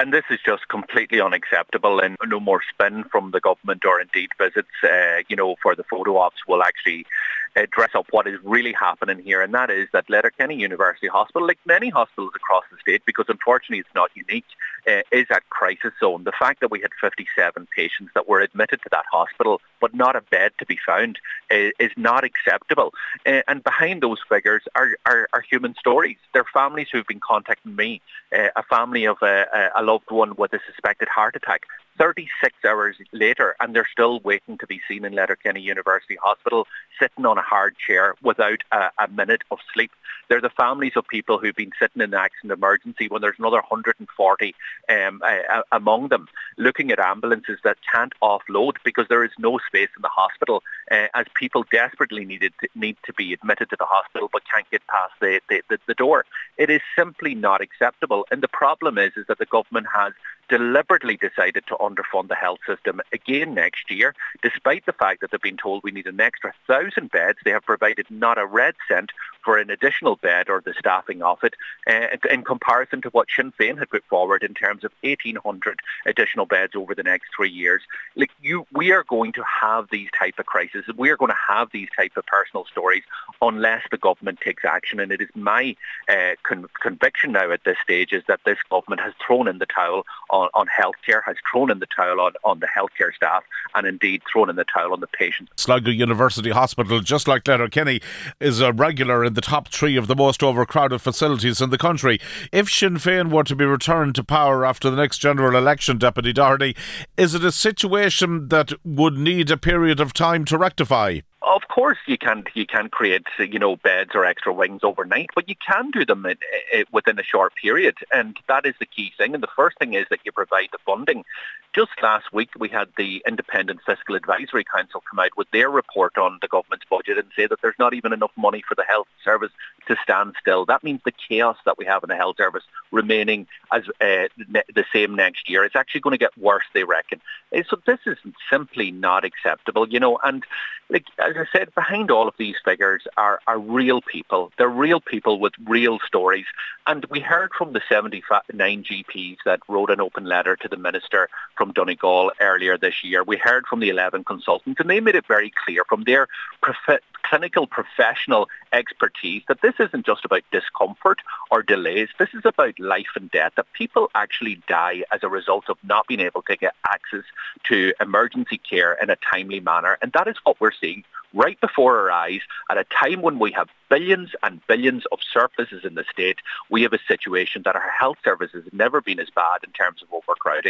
and this is just completely unacceptable and no more spin from the government or indeed visits, uh, you know, for the photo ops will actually dress up what is really happening here, and that is that Letterkenny University Hospital, like many hospitals across the state, because unfortunately it's not unique, uh, is at crisis zone. The fact that we had 57 patients that were admitted to that hospital, but not a bed to be found, uh, is not acceptable. Uh, and behind those figures are, are, are, human stories. They're families who've been contacting me, uh, a family of a, a loved one with a suspected heart attack 36 hours later and they're still waiting to be seen in Letterkenny University Hospital, sitting on a hard chair without a, a minute of sleep. They're the families of people who've been sitting in accident emergency when there's another 140 um, uh, among them, looking at ambulances that can't offload because there is no space in the hospital uh, as people desperately needed to, need to be admitted to the hospital but can't get past the, the, the, the door. It is simply not acceptable. And the problem is, is that the government has deliberately decided to underfund the health system again next year, despite the fact that they've been told we need an extra thousand beds. They have provided not a red cent for an additional bed or the staffing of it uh, in comparison to what Sinn Féin had put forward in terms of 1,800 additional beds over the next three years. Like you, we are going to have these type of crises. We are going to have these type of personal stories unless the government takes action. And it is my uh, con- conviction now at this stage is that this government has thrown in the towel on, on healthcare, has thrown in the towel on, on the healthcare staff, and indeed thrown in the towel on the patients. Sligo University Hospital, just like Letterkenny, is a regular in the top three of the most overcrowded facilities in the country. If Sinn Féin were to be returned to power after the next general election, Deputy Doherty, is it a situation that would need a period of time to rectify? Course, you can you can create you know beds or extra wings overnight, but you can do them in, in, within a short period, and that is the key thing. And the first thing is that you provide the funding. Just last week, we had the Independent Fiscal Advisory Council come out with their report on the government's budget and say that there's not even enough money for the health service to stand still. That means the chaos that we have in the health service remaining as uh, ne- the same next year. It's actually going to get worse, they reckon. Uh, so this is simply not acceptable, you know. And like as I said, behind all of these figures are, are real people. They're real people with real stories. And we heard from the 79 GPs that wrote an open letter to the minister from Donegal earlier this year. We heard from the 11 consultants, and they made it very clear from their prof- clinical professional expertise that this isn't just about discomfort or delays. This is about life and death, that people actually die as a result of not being able to get access to emergency care in a timely manner. And that is what we're right before our eyes at a time when we have billions and billions of surpluses in the state. We have a situation that our health service has never been as bad in terms of overcrowding.